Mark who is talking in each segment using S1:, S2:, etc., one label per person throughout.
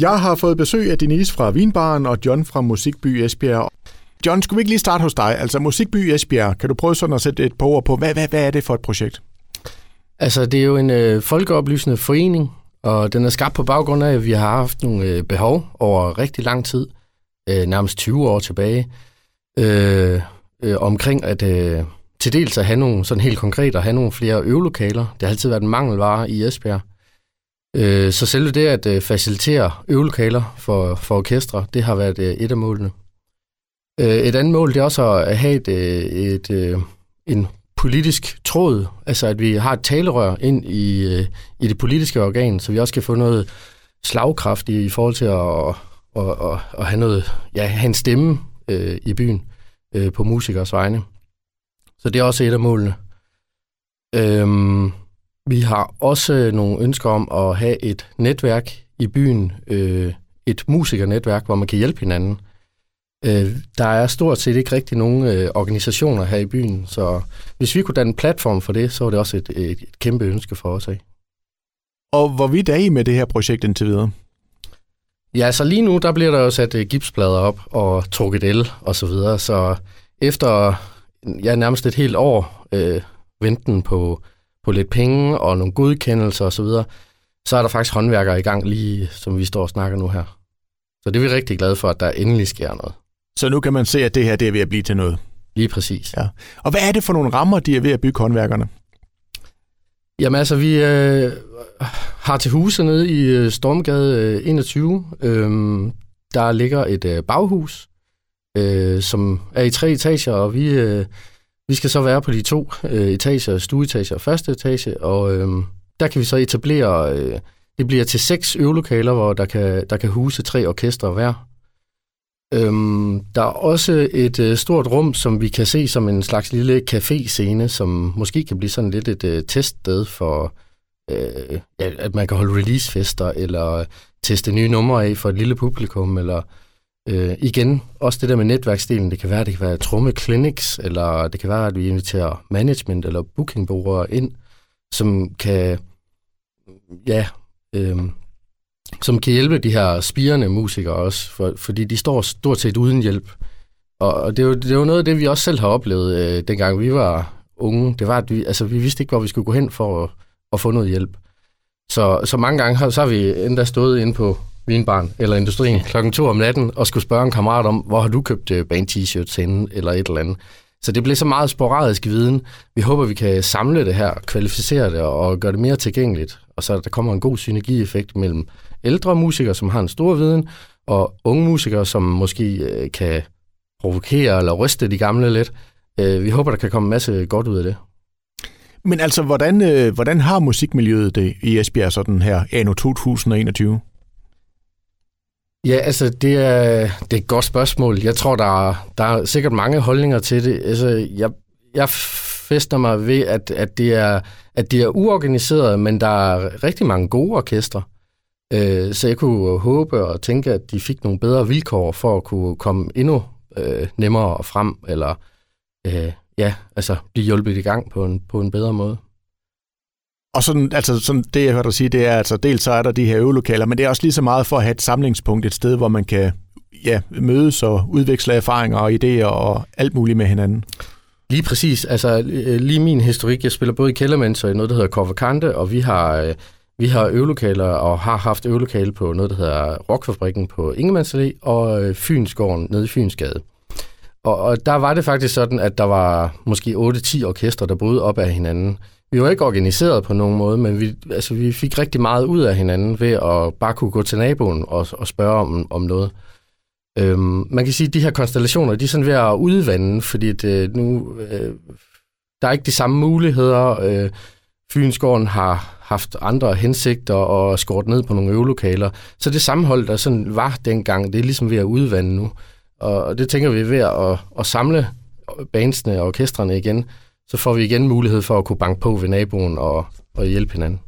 S1: Jeg har fået besøg af Denise fra Vinbaren og John fra Musikby Esbjerg. John, skulle vi ikke lige starte hos dig? Altså Musikby Esbjerg, kan du prøve sådan at sætte et par ord på, hvad, hvad, hvad er det for et projekt?
S2: Altså, det er jo en øh, folkeoplysende forening, og den er skabt på baggrund af, at vi har haft nogle øh, behov over rigtig lang tid, øh, nærmest 20 år tilbage, øh, øh, omkring at øh, til dels at have nogle, sådan helt konkret, at have nogle flere øvelokaler. Det har altid været en mangelvare i Esbjerg. Øh, så selve det at øh, facilitere øvelokaler for, for orkestre, det har været øh, et af målene. Øh, et andet mål, det er også at have et, øh, et, et, en politisk tråd, altså at vi har et talerør ind i, øh, i det politiske organ, så vi også kan få noget slagkraft i, i forhold til at, at, at, at have, noget, ja, have en stemme øh, i byen øh, på musikers vegne. Så det er også et af målene. Øhm, vi har også nogle ønsker om at have et netværk i byen, øh, et musikernetværk, hvor man kan hjælpe hinanden. Øh, der er stort set ikke rigtig nogen øh, organisationer her i byen, så hvis vi kunne danne en platform for det, så var det også et, et, et kæmpe ønske for os af.
S1: Og hvorvidt er I med det her projekt indtil videre?
S2: Ja, så lige nu, der bliver der jo sat øh, gipsplader op og trukket el og så videre, så efter ja, nærmest et helt år øh, venten på, på lidt penge og nogle godkendelser og så videre, så er der faktisk håndværkere i gang lige, som vi står og snakker nu her. Så det er vi rigtig glade for, at der endelig sker noget.
S1: Så nu kan man se, at det her det er ved at blive til noget.
S2: Lige præcis.
S1: Ja. Og hvad er det for nogle rammer, de er ved at bygge håndværkerne?
S2: Jamen altså, vi øh, har til huse nede i øh, Stormgade øh, 21. Øhm, der ligger et øh, baghus, øh, som er i tre etager, og vi, øh, vi skal så være på de to øh, etager, stueetage og første etage, og øh, der kan vi så etablere, øh, det bliver til seks øvelokaler, hvor der kan, der kan huse tre orkestre hver. Øhm, der er også et øh, stort rum, som vi kan se som en slags lille café-scene, som måske kan blive sådan lidt et øh, teststed for, øh, at man kan holde releasefester, eller teste nye numre af for et lille publikum, eller øh, igen, også det der med netværksdelen, det kan være, det kan være trumme clinics, eller det kan være, at vi inviterer management eller bookingbrugere ind, som kan, ja, øh, som kan hjælpe de her spirende musikere også, for, fordi de står stort set uden hjælp. Og det er jo, det er jo noget af det, vi også selv har oplevet, øh, dengang vi var unge. Det var, at vi, altså, vi vidste ikke, hvor vi skulle gå hen for at, at få noget hjælp. Så, så mange gange har, så har vi endda stået inde på vinbarn eller industrien klokken to om natten og skulle spørge en kammerat om, hvor har du købt øh, band-t-shirts henne, eller et eller andet. Så det blev så meget sporadisk viden. Vi håber, vi kan samle det her, kvalificere det og gøre det mere tilgængeligt. Og så der kommer en god synergieffekt mellem ældre musikere, som har en stor viden, og unge musikere, som måske øh, kan provokere eller ryste de gamle lidt. Øh, vi håber, der kan komme en masse godt ud af det.
S1: Men altså, hvordan, hvordan har musikmiljøet det i Esbjerg sådan her anno 2021?
S2: Ja, altså, det er, det er et godt spørgsmål. Jeg tror, der er, der er sikkert mange holdninger til det. Altså, jeg, jeg fester mig ved, at, at, det er, at det er uorganiseret, men der er rigtig mange gode orkestre. Øh, så jeg kunne håbe og tænke, at de fik nogle bedre vilkår for at kunne komme endnu øh, nemmere frem, eller øh, ja, altså blive hjulpet i gang på en, på en bedre måde.
S1: Og sådan, altså sådan det, jeg hørte dig sige, det er altså, dels så er der de her øvelokaler, men det er også lige så meget for at have et samlingspunkt, et sted, hvor man kan ja, mødes og udveksle erfaringer og idéer og alt muligt med hinanden.
S2: Lige præcis. Altså, øh, lige min historik, jeg spiller både i Kellermans og i noget, der hedder Kofferkante, og vi har, øh, vi har øvelokaler og har haft øvelokale på noget, der hedder Rockfabrikken på Ingemanns og øh, Fynsgården nede i Fynsgade. Og, og der var det faktisk sådan, at der var måske 8-10 orkestre, der boede op af hinanden. Vi var ikke organiseret på nogen måde, men vi, altså, vi fik rigtig meget ud af hinanden ved at bare kunne gå til naboen og, og spørge om, om noget. Øhm, man kan sige, at de her konstellationer, de er sådan ved at udvande, fordi det, øh, nu, øh, der er ikke de samme muligheder. Øh, Fynsgården har haft andre hensigter og skåret ned på nogle øvelokaler. Så det sammenhold, der sådan var dengang, det er ligesom ved at udvande nu. Og det tænker vi ved at, at samle bandsene og orkestrene igen, så får vi igen mulighed for at kunne banke på ved naboen og, og hjælpe hinanden.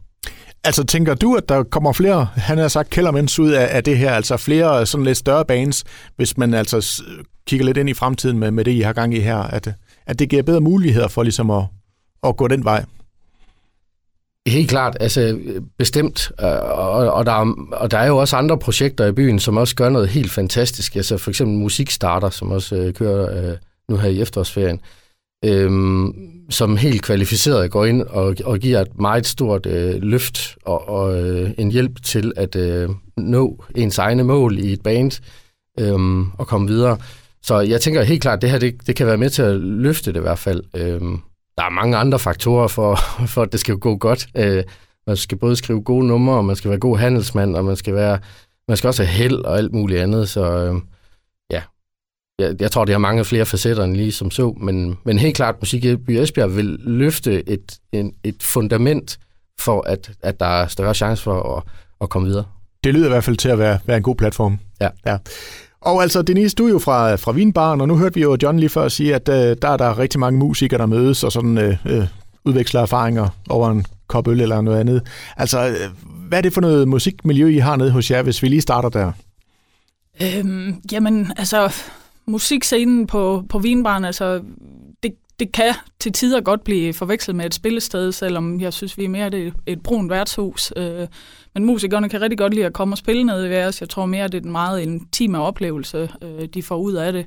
S1: Altså tænker du, at der kommer flere, han har sagt, kældermænds ud af, af det her, altså flere sådan lidt større bands, hvis man altså kigger lidt ind i fremtiden med, med det, I har gang i her, at, at det giver bedre muligheder for ligesom at, at gå den vej?
S2: Helt klart, altså bestemt, og, og, der er, og der er jo også andre projekter i byen, som også gør noget helt fantastisk, altså for eksempel Musikstarter, som også øh, kører øh, nu her i efterårsferien, øh, Øhm, som helt kvalificeret går ind og, og giver et meget stort øh, løft og, og øh, en hjælp til at øh, nå ens egne mål i et band øh, og komme videre. Så jeg tænker helt klart, at det her det, det kan være med til at løfte det i hvert fald. Øh, der er mange andre faktorer for, for at det skal gå godt. Øh, man skal både skrive gode numre, og man skal være god handelsmand, og man skal være man skal også have held og alt muligt andet. Så øh, jeg, jeg tror, det har mange flere facetter end lige som så. Men, men helt klart, Musik i Esbjerg vil løfte et, en, et fundament for, at, at der er større chance for at, at komme videre.
S1: Det lyder i hvert fald til at være, være en god platform.
S2: Ja.
S1: ja. Og altså, Denise, du er jo fra, fra Vinbaren, og nu hørte vi jo John lige før sige, at øh, der er der rigtig mange musikere, der mødes og sådan øh, øh, udveksler erfaringer over en kop øl eller noget andet. Altså, øh, hvad er det for noget musikmiljø, I har nede hos jer, hvis vi lige starter der?
S3: Øhm, jamen, altså, musikscenen på, på Vinbaren, altså, det, det kan til tider godt blive forvekslet med et spillested, selvom jeg synes, vi er mere et, et brunt værtshus. Øh, men musikerne kan rigtig godt lide at komme og spille ned i os. Jeg tror mere, det er en meget intime oplevelse, øh, de får ud af det.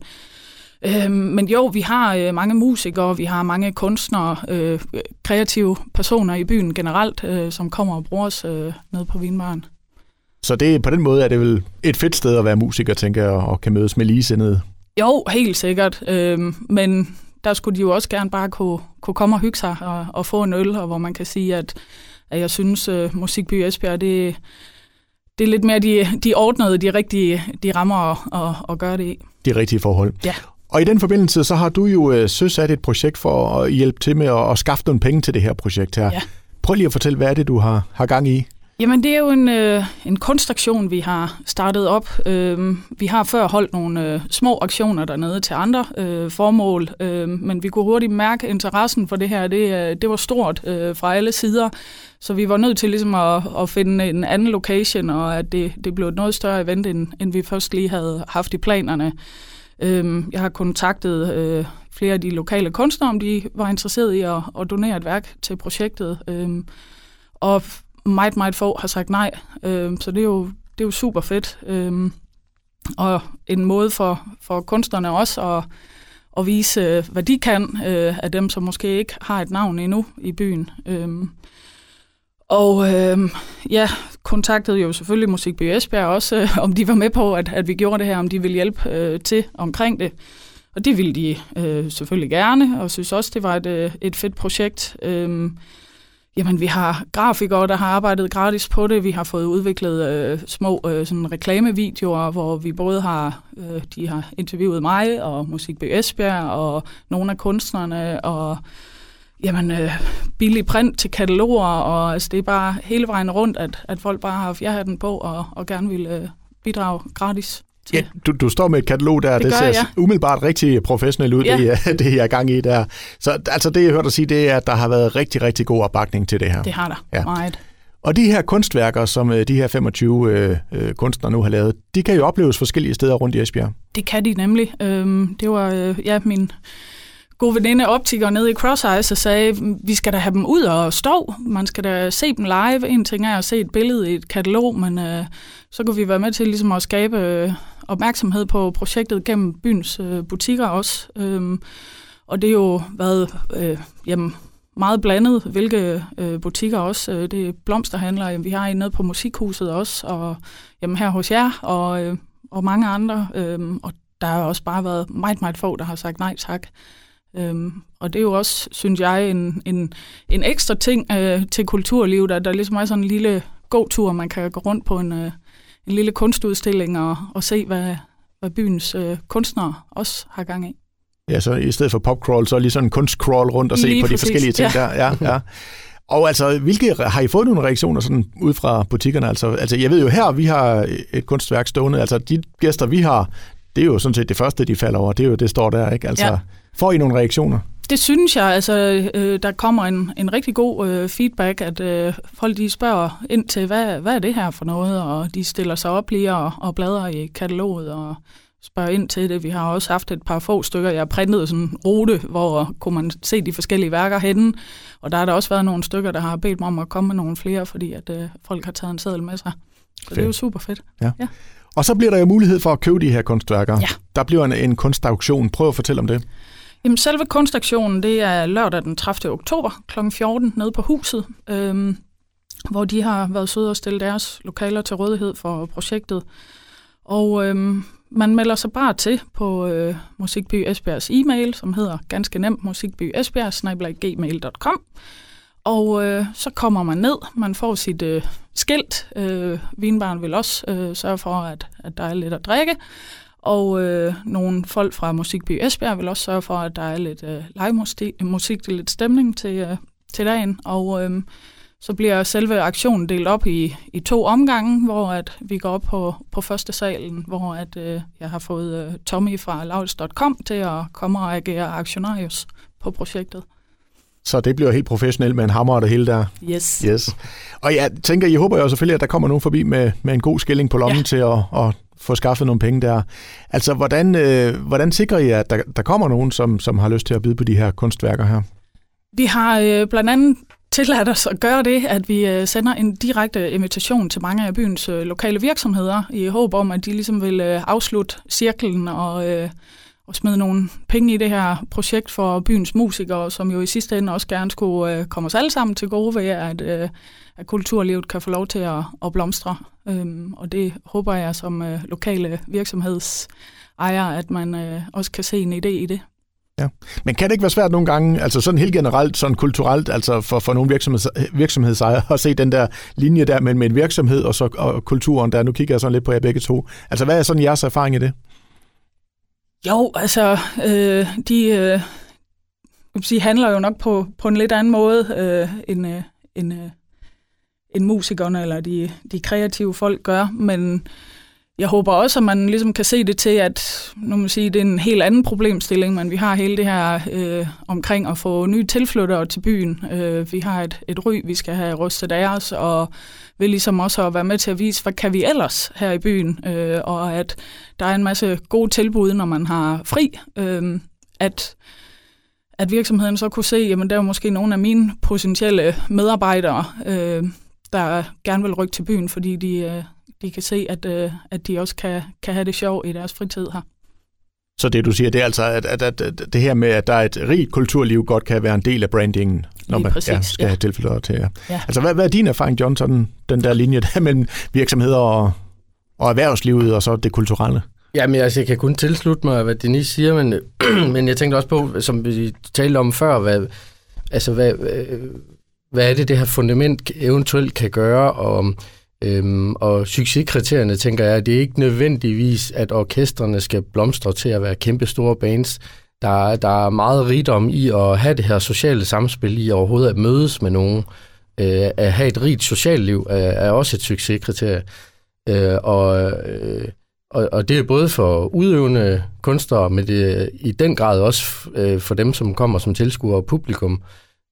S3: Øh, men jo, vi har øh, mange musikere, vi har mange kunstnere, øh, kreative personer i byen generelt, øh, som kommer og bruger os øh, ned på Vinbaren.
S1: Så det, på den måde er det vel et fedt sted at være musiker, tænker jeg, og kan mødes med ligesindede?
S3: Jo, helt sikkert. Øh, men der skulle de jo også gerne bare kunne, kunne komme og hygge sig og, og få en øl, og hvor man kan sige, at at jeg synes, uh, Musikby Esbjerg, det, det er lidt mere de, de ordnede, de rigtige de rammer at, at, at gøre det i.
S1: De rigtige forhold.
S3: Ja.
S1: Og i den forbindelse, så har du jo øh, søsat et projekt for at hjælpe til med at, at skaffe nogle penge til det her projekt her.
S3: Ja.
S1: Prøv lige at fortælle, hvad er det, du har, har gang i?
S3: Jamen, det er jo en, øh, en kunstaktion, vi har startet op. Øh, vi har før holdt nogle øh, små aktioner dernede til andre øh, formål, øh, men vi kunne hurtigt mærke interessen for det her. Det, øh, det var stort øh, fra alle sider, så vi var nødt til ligesom at, at finde en anden location, og at det, det blev et noget større event, end, end vi først lige havde haft i planerne. Øh, jeg har kontaktet øh, flere af de lokale kunstnere, om de var interesseret i at, at donere et værk til projektet. Øh, og meget, meget få har sagt nej. Øh, så det er, jo, det er jo super fedt. Øh, og en måde for, for kunstnerne også at, at vise, øh, hvad de kan øh, af dem, som måske ikke har et navn endnu i byen. Øh, og øh, ja, kontaktede jo selvfølgelig Musikby Esbjerg også, øh, om de var med på, at, at vi gjorde det her, om de ville hjælpe øh, til omkring det. Og det ville de øh, selvfølgelig gerne, og synes også, det var et, øh, et fedt projekt. Øh, Jamen, vi har grafikere, der har arbejdet gratis på det. Vi har fået udviklet øh, små øh, sådan reklamevideoer, hvor vi både har, øh, de har interviewet mig og Musik B. Esbjerg og nogle af kunstnerne og jamen, øh, billig print til kataloger, og altså, det er bare hele vejen rundt, at, at folk bare har fjerhatten på og, og gerne vil øh, bidrage gratis.
S1: Ja, du, du står med et katalog der,
S3: det,
S1: det ser
S3: jeg.
S1: umiddelbart rigtig professionelt ud,
S3: Ja.
S1: det, det jeg er gang i der. Så altså det, jeg hørte dig sige, det er, at der har været rigtig, rigtig god opbakning til det her.
S3: Det har der
S1: Ja.
S3: meget.
S1: Og de her kunstværker, som øh, de her 25 øh, øh, kunstnere nu har lavet, de kan jo opleves forskellige steder rundt i Esbjerg.
S3: Det kan de nemlig. Øhm, det var øh, ja, min gode veninde optiker nede i Cross Eyes og sagde, vi skal da have dem ud og stå. Man skal da se dem live. En ting er at se et billede i et katalog, men øh, så kunne vi være med til ligesom at skabe øh, opmærksomhed på projektet gennem byens øh, butikker også. Øhm, og det har jo været øh, jamen, meget blandet, hvilke øh, butikker også. Øh, det er blomsterhandlere, jamen, vi har en nede på Musikhuset også, og jamen, her hos jer, og, øh, og mange andre. Øh, og der har også bare været meget, meget få, der har sagt nej tak. Øhm, og det er jo også, synes jeg, en, en, en ekstra ting øh, til kulturlivet, at der ligesom er sådan en lille god tur, man kan gå rundt på en, øh, en lille kunstudstilling og, og se, hvad, hvad byens øh, kunstnere også har gang i.
S1: Ja, så i stedet for popcrawl, så lige sådan en kunstcrawl rundt og se
S3: Lige
S1: på de
S3: præcis,
S1: forskellige ting
S3: ja.
S1: der. Ja, ja. Og altså, hvilke, har I fået nogle reaktioner sådan ud fra butikkerne? Altså, altså, jeg ved jo her, vi har et kunstværk stående. Altså, de gæster, vi har, det er jo sådan set det første, de falder over. Det er jo det, står der, ikke? Altså,
S3: Ja.
S1: får I nogle reaktioner?
S3: Det synes jeg, altså øh, der kommer en, en rigtig god øh, feedback, at øh, folk de spørger ind til, hvad, hvad er det her for noget, og de stiller sig op lige og, og bladrer i kataloget, og spørger ind til det. Vi har også haft et par få stykker. Jeg har printet sådan en rute, hvor kunne man se de forskellige værker henne. Og der har der også været nogle stykker, der har bedt mig om at komme med nogle flere, fordi at øh, folk har taget en seddel med sig. Så fedt. det er jo super fedt.
S1: Ja. ja. Og så bliver der jo mulighed for at købe de her kunstværker.
S3: Ja.
S1: Der bliver en, en kunstauktion. Prøv at fortælle om det.
S3: Jamen, selve kunstaktionen, det er lørdag den 30. oktober kl. 14 nede på huset, øhm, hvor de har været søde og stille deres lokaler til rådighed for projektet. Og øhm, man melder sig bare til på øh, Musikby Esbjergs e-mail, som hedder ganske nemt musikbyesbjerg.gmail.com. Og øh, så kommer man ned, man får sit øh, skilt. Øh, vinbaren vil også øh, sørge for, at, at der er lidt at drikke. Og øh, nogle folk fra Musikby Esbjerg vil også sørge for, at der er lidt øh, live musik, musik, lidt stemning til, øh, til dagen. Og øh, så bliver selve aktionen delt op i, i to omgange, hvor at vi går op på, på første salen, hvor at, øh, jeg har fået øh, Tommy fra louds.com til at komme og agere aktionarius på projektet.
S1: Så det bliver helt professionelt med en hammer og det hele der.
S3: Yes.
S1: yes. Og jeg tænker, I håber jo selvfølgelig, at der kommer nogen forbi med, med en god skilling på lommen ja. til at, at få skaffet nogle penge der. Altså, hvordan, øh, hvordan sikrer I, at der, der kommer nogen, som, som har lyst til at byde på de her kunstværker her?
S3: Vi har øh, blandt andet tilladt os at gøre det, at vi øh, sender en direkte invitation til mange af byens øh, lokale virksomheder, i håb om, at de ligesom vil øh, afslutte cirklen og, øh, og smide nogle penge i det her projekt for byens musikere, som jo i sidste ende også gerne skulle øh, komme os alle sammen til gode ved, at, øh, at kulturlivet kan få lov til at, at blomstre. Øhm, og det håber jeg som øh, lokale virksomhedsejer, at man øh, også kan se en idé i det.
S1: Ja. Men kan det ikke være svært nogle gange, altså sådan helt generelt, sådan kulturelt, altså for, for nogle virksomheds, virksomhedsejere, at se den der linje der mellem en virksomhed og, så, og kulturen der? Nu kigger jeg sådan lidt på jer begge to. Altså hvad er sådan jeres erfaring i det?
S3: Jo, altså øh, de øh, kan sige, handler jo nok på, på en lidt anden måde øh, end, øh, end, øh, end musikerne eller de, de kreative folk gør, men jeg håber også, at man ligesom kan se det til, at nu må sige, det er en helt anden problemstilling, men vi har hele det her øh, omkring at få nye tilflyttere til byen. Øh, vi har et, et ry, vi skal have rustet af os, og vil ligesom også at være med til at vise, hvad kan vi ellers her i byen, øh, og at der er en masse gode tilbud, når man har fri. Øh, at at virksomheden så kunne se, jamen der er måske nogle af mine potentielle medarbejdere, øh, der gerne vil rykke til byen, fordi de, øh, de kan se, at, øh, at de også kan, kan have det sjov i deres fritid her.
S1: Så det du siger, det er altså, at, at, at, at det her med, at der er et rigt kulturliv, godt kan være en del af brandingen, når man
S3: præcis,
S1: ja, skal
S3: ja.
S1: have tilfælde til. Ja.
S3: Ja.
S1: Altså, hvad, hvad er din erfaring, John, sådan den der linje der mellem virksomheder og, og erhvervslivet og så det kulturelle?
S2: Jamen, altså, jeg kan kun tilslutte mig, hvad Denise siger, men, men jeg tænkte også på, som vi talte om før, hvad, altså, hvad, hvad er det, det her fundament eventuelt kan gøre, og, øhm, og succeskriterierne, tænker jeg, det er ikke nødvendigvis, at orkestrene skal blomstre til at være kæmpe store bands. Der, der er meget rigdom i at have det her sociale samspil, i overhovedet at mødes med nogen. Øh, at have et rigt socialt liv er, er også et succeskriterie. Øh, og, øh, og, og det er både for udøvende kunstnere, men det er i den grad også øh, for dem, som kommer som tilskuere og publikum.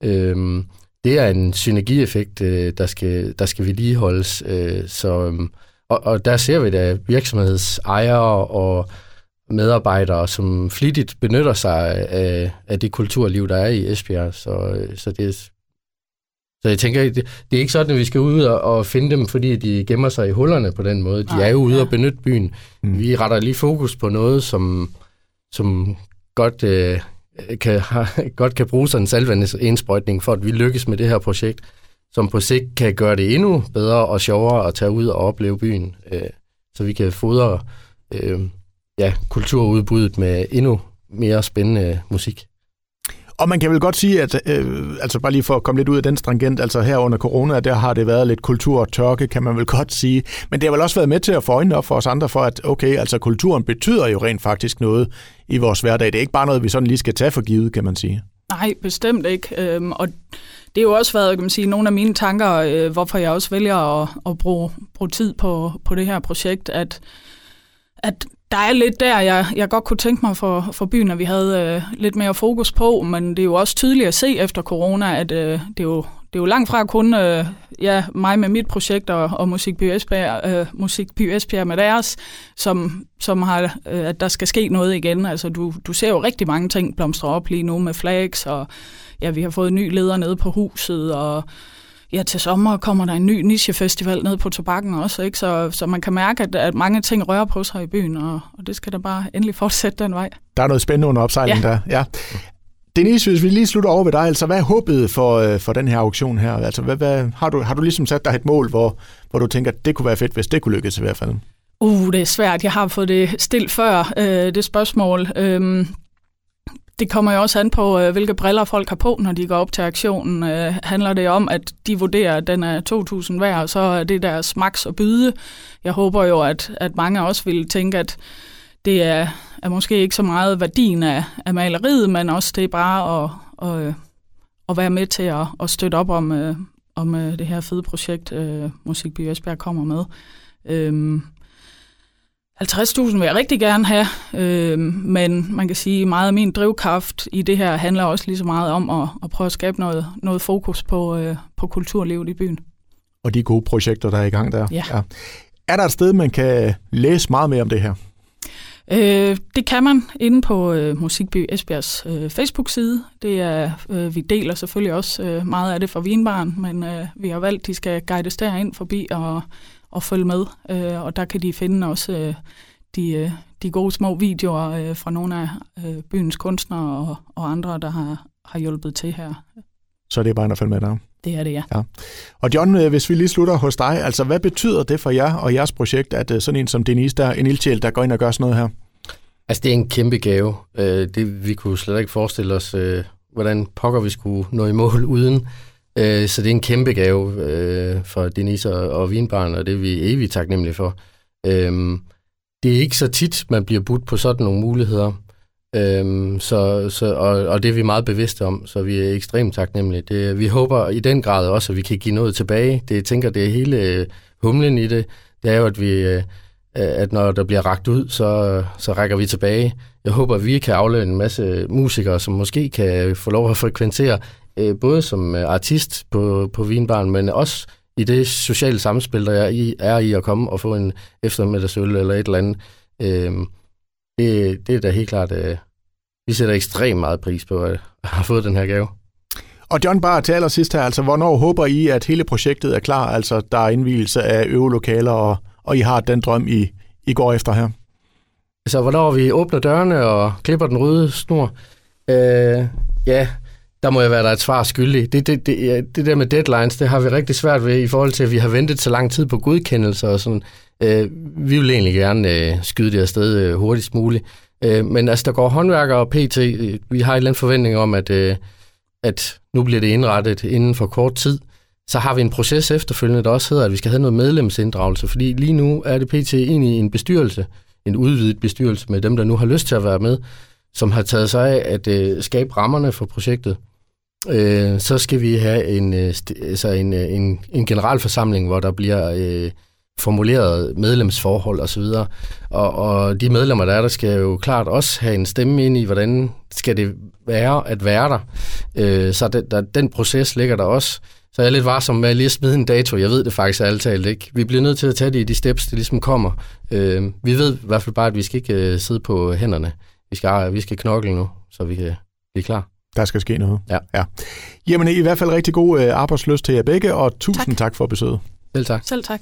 S2: Øh, det er en synergieffekt, øh, der, skal, der skal vedligeholdes. Øh, så, øh, og, og der ser vi da virksomhedsejere og medarbejdere, som flittigt benytter sig af, af det kulturliv, der er i Esbjerg. Så, øh, så det så jeg tænker, det, det er ikke sådan, at vi skal ud og, og finde dem, fordi de gemmer sig i hullerne på den måde. De
S3: Nej,
S2: er jo ude
S3: ja.
S2: og benytte byen.
S1: Mm.
S2: Vi retter lige fokus på noget, som, som godt, øh, Øh, kan, godt kan bruge sådan en saltvandsindsprøjtning, for, at vi lykkes med det her projekt, som på sigt kan gøre det endnu bedre og sjovere at tage ud og opleve byen. Øh, så vi kan fodre øh, ja, kulturudbuddet med endnu mere spændende musik.
S1: Og man kan vel godt sige, at øh, altså bare lige for at komme lidt ud af den stringent, altså her under corona, der har det været lidt kultur og tørke, kan man vel godt sige. Men det har vel også været med til at få øjnene op for os andre for, at okay, altså kulturen betyder jo rent faktisk noget i vores hverdag. Det er ikke bare noget, vi sådan lige skal tage for givet, kan man sige.
S3: Nej, bestemt ikke. Øhm, og det har jo også været, kan man sige, nogle af mine tanker, øh, hvorfor jeg også vælger at, at bruge, bruge tid på, på det her projekt, at, at der er lidt der, jeg, jeg godt kunne tænke mig for, for byen, at vi havde øh, lidt mere fokus på, men det er jo også tydeligt at se efter corona, at øh, det, er jo, det er jo langt fra kun øh, ja, mig med mit projekt og, og Musikby Esbjerg, øh, Musikby Esbjerg med deres, som, som har, øh, at der skal ske noget igen. Altså, du, du ser jo rigtig mange ting blomstre op lige nu med flags, og ja, vi har fået en ny leder nede på huset, og ja, til sommer kommer der en ny nichefestival ned på tobakken også, ikke? Så, så man kan mærke, at, at mange ting rører på sig i byen, og, og det skal da bare endelig fortsætte den vej.
S1: Der er noget spændende under opsejling
S3: Ja.
S1: der. Ja. Denise, hvis vi lige slutter over ved dig, altså hvad er håbet for, øh, for den her auktion her? Altså hvad, hvad, har, du, har du ligesom sat dig et mål, hvor, hvor du tænker, at det kunne være fedt, hvis det kunne lykkes i hvert fald?
S3: Uh, det er svært. Jeg har fået det stillet før, øh, det spørgsmål. Øhm, det kommer jo også an på, øh, hvilke briller folk har på, når de går op til aktionen. Øh, handler det om, at de vurderer, at den er 2.000 værd, og så er det deres max at byde. Jeg håber jo, at, at mange også vil tænke, at det er, er måske ikke så meget værdien af, af maleriet, men også det er bare at, at, øh, at være med til at, at støtte op om, øh, om øh, det her fede projekt, øh, Musikby Esbjerg kommer med. Øhm, 50.000 vil jeg rigtig gerne have, øh, men man kan sige, at meget af min drivkraft i det her handler også lige så meget om at, at prøve at skabe noget, noget fokus på, øh, på kulturlivet i byen.
S1: Og de gode projekter, der er i gang der.
S3: Ja.
S1: ja. Er der et sted, man kan læse meget mere om det her?
S3: Øh, det kan man inde på øh, Musikby Esbjergs øh, Facebook-side. Det er, øh, vi deler selvfølgelig også øh, meget af det fra Vinbaren, men øh, vi har valgt, at de skal guides derind forbi og, og følge med. Øh, og der kan de finde også øh, de, øh, de gode små videoer øh, fra nogle af øh, byens kunstnere og, og andre, der har, har hjulpet til her.
S1: Så det er bare at følge med der.
S3: Det er det, ja.
S1: Og John, øh, hvis vi lige slutter hos dig, altså hvad betyder det for jer og jeres projekt, at øh, sådan en som Denise, der er en ildsjæl, der går ind og gør sådan noget her?
S2: Altså, det er en kæmpe gave. Øh, det, vi kunne slet ikke forestille os, hvordan pokker vi skulle nå i mål uden. Øh, så det er en kæmpe gave øh, for Denise og, og Vinbarn, og det er vi evigt taknemmelige for. Øh, det er ikke så tit, man bliver budt på sådan nogle muligheder. Øhm, så, så, og, og det er vi meget bevidste om, så vi er ekstremt taknemmelige. Det, vi håber i den grad også, at vi kan give noget tilbage. Det, jeg tænker, det er hele øh, humlen i det. Det er jo, at vi, øh, Øh, at når der bliver ragt ud, så, så rækker vi tilbage. Jeg håber, at vi kan aflønne en masse musikere, som måske kan få lov at frekventere, øh, både som øh, artist på, på Vinbarn, men også i det sociale samspil, der er i, er i at komme og få en eftermiddagsøl eller et eller andet. Det, det er da helt klart, vi sætter ekstremt meget pris på at have fået den her gave.
S1: Og John, bare til allersidst her, altså hvornår håber I, at hele projektet er klar? Altså der er indvielse af øvelokaler, og, og I har den drøm, I, I går efter her?
S2: Så hvornår vi åbner dørene og klipper den røde snor, øh, ja, der må jeg være der et svar skyldig. Det, det, det, ja, det der med deadlines, det har vi rigtig svært ved i forhold til, at vi har ventet så lang tid på godkendelser og sådan. Øh, vi vil egentlig gerne øh, skyde det afsted øh, hurtigst muligt. Øh, men altså, der går håndværkere og PT. Øh, vi har en eller anden forventning om, at, øh, at nu bliver det indrettet inden for kort tid. Så har vi en proces efterfølgende, der også hedder, at vi skal have noget medlemsinddragelse, fordi lige nu er det PT egentlig en bestyrelse, en udvidet bestyrelse med dem, der nu har lyst til at være med, som har taget sig af at øh, skabe rammerne for projektet. Øh, så skal vi have en, øh, altså en, øh, en, en generalforsamling, hvor der bliver øh, formuleret medlemsforhold osv. Og, og de medlemmer, der er der, skal jo klart også have en stemme ind i, hvordan skal det være at være der. Øh, så det, der, den proces ligger der også. Så jeg er lidt varsom med at lige smide en dato. Jeg ved det faktisk ærligt talt ikke. Vi bliver nødt til at tage det i de steps, det ligesom kommer. Øh, vi ved i hvert fald bare, at vi skal ikke øh, sidde på hænderne. Vi skal, vi skal knokle nu, så vi kan blive klar.
S1: Der skal ske noget.
S2: Ja.
S1: ja. Jamen i hvert fald rigtig god øh, arbejdsløst til jer begge, og tusind tak, tak for besøget.
S2: Selv tak.
S3: Selv tak.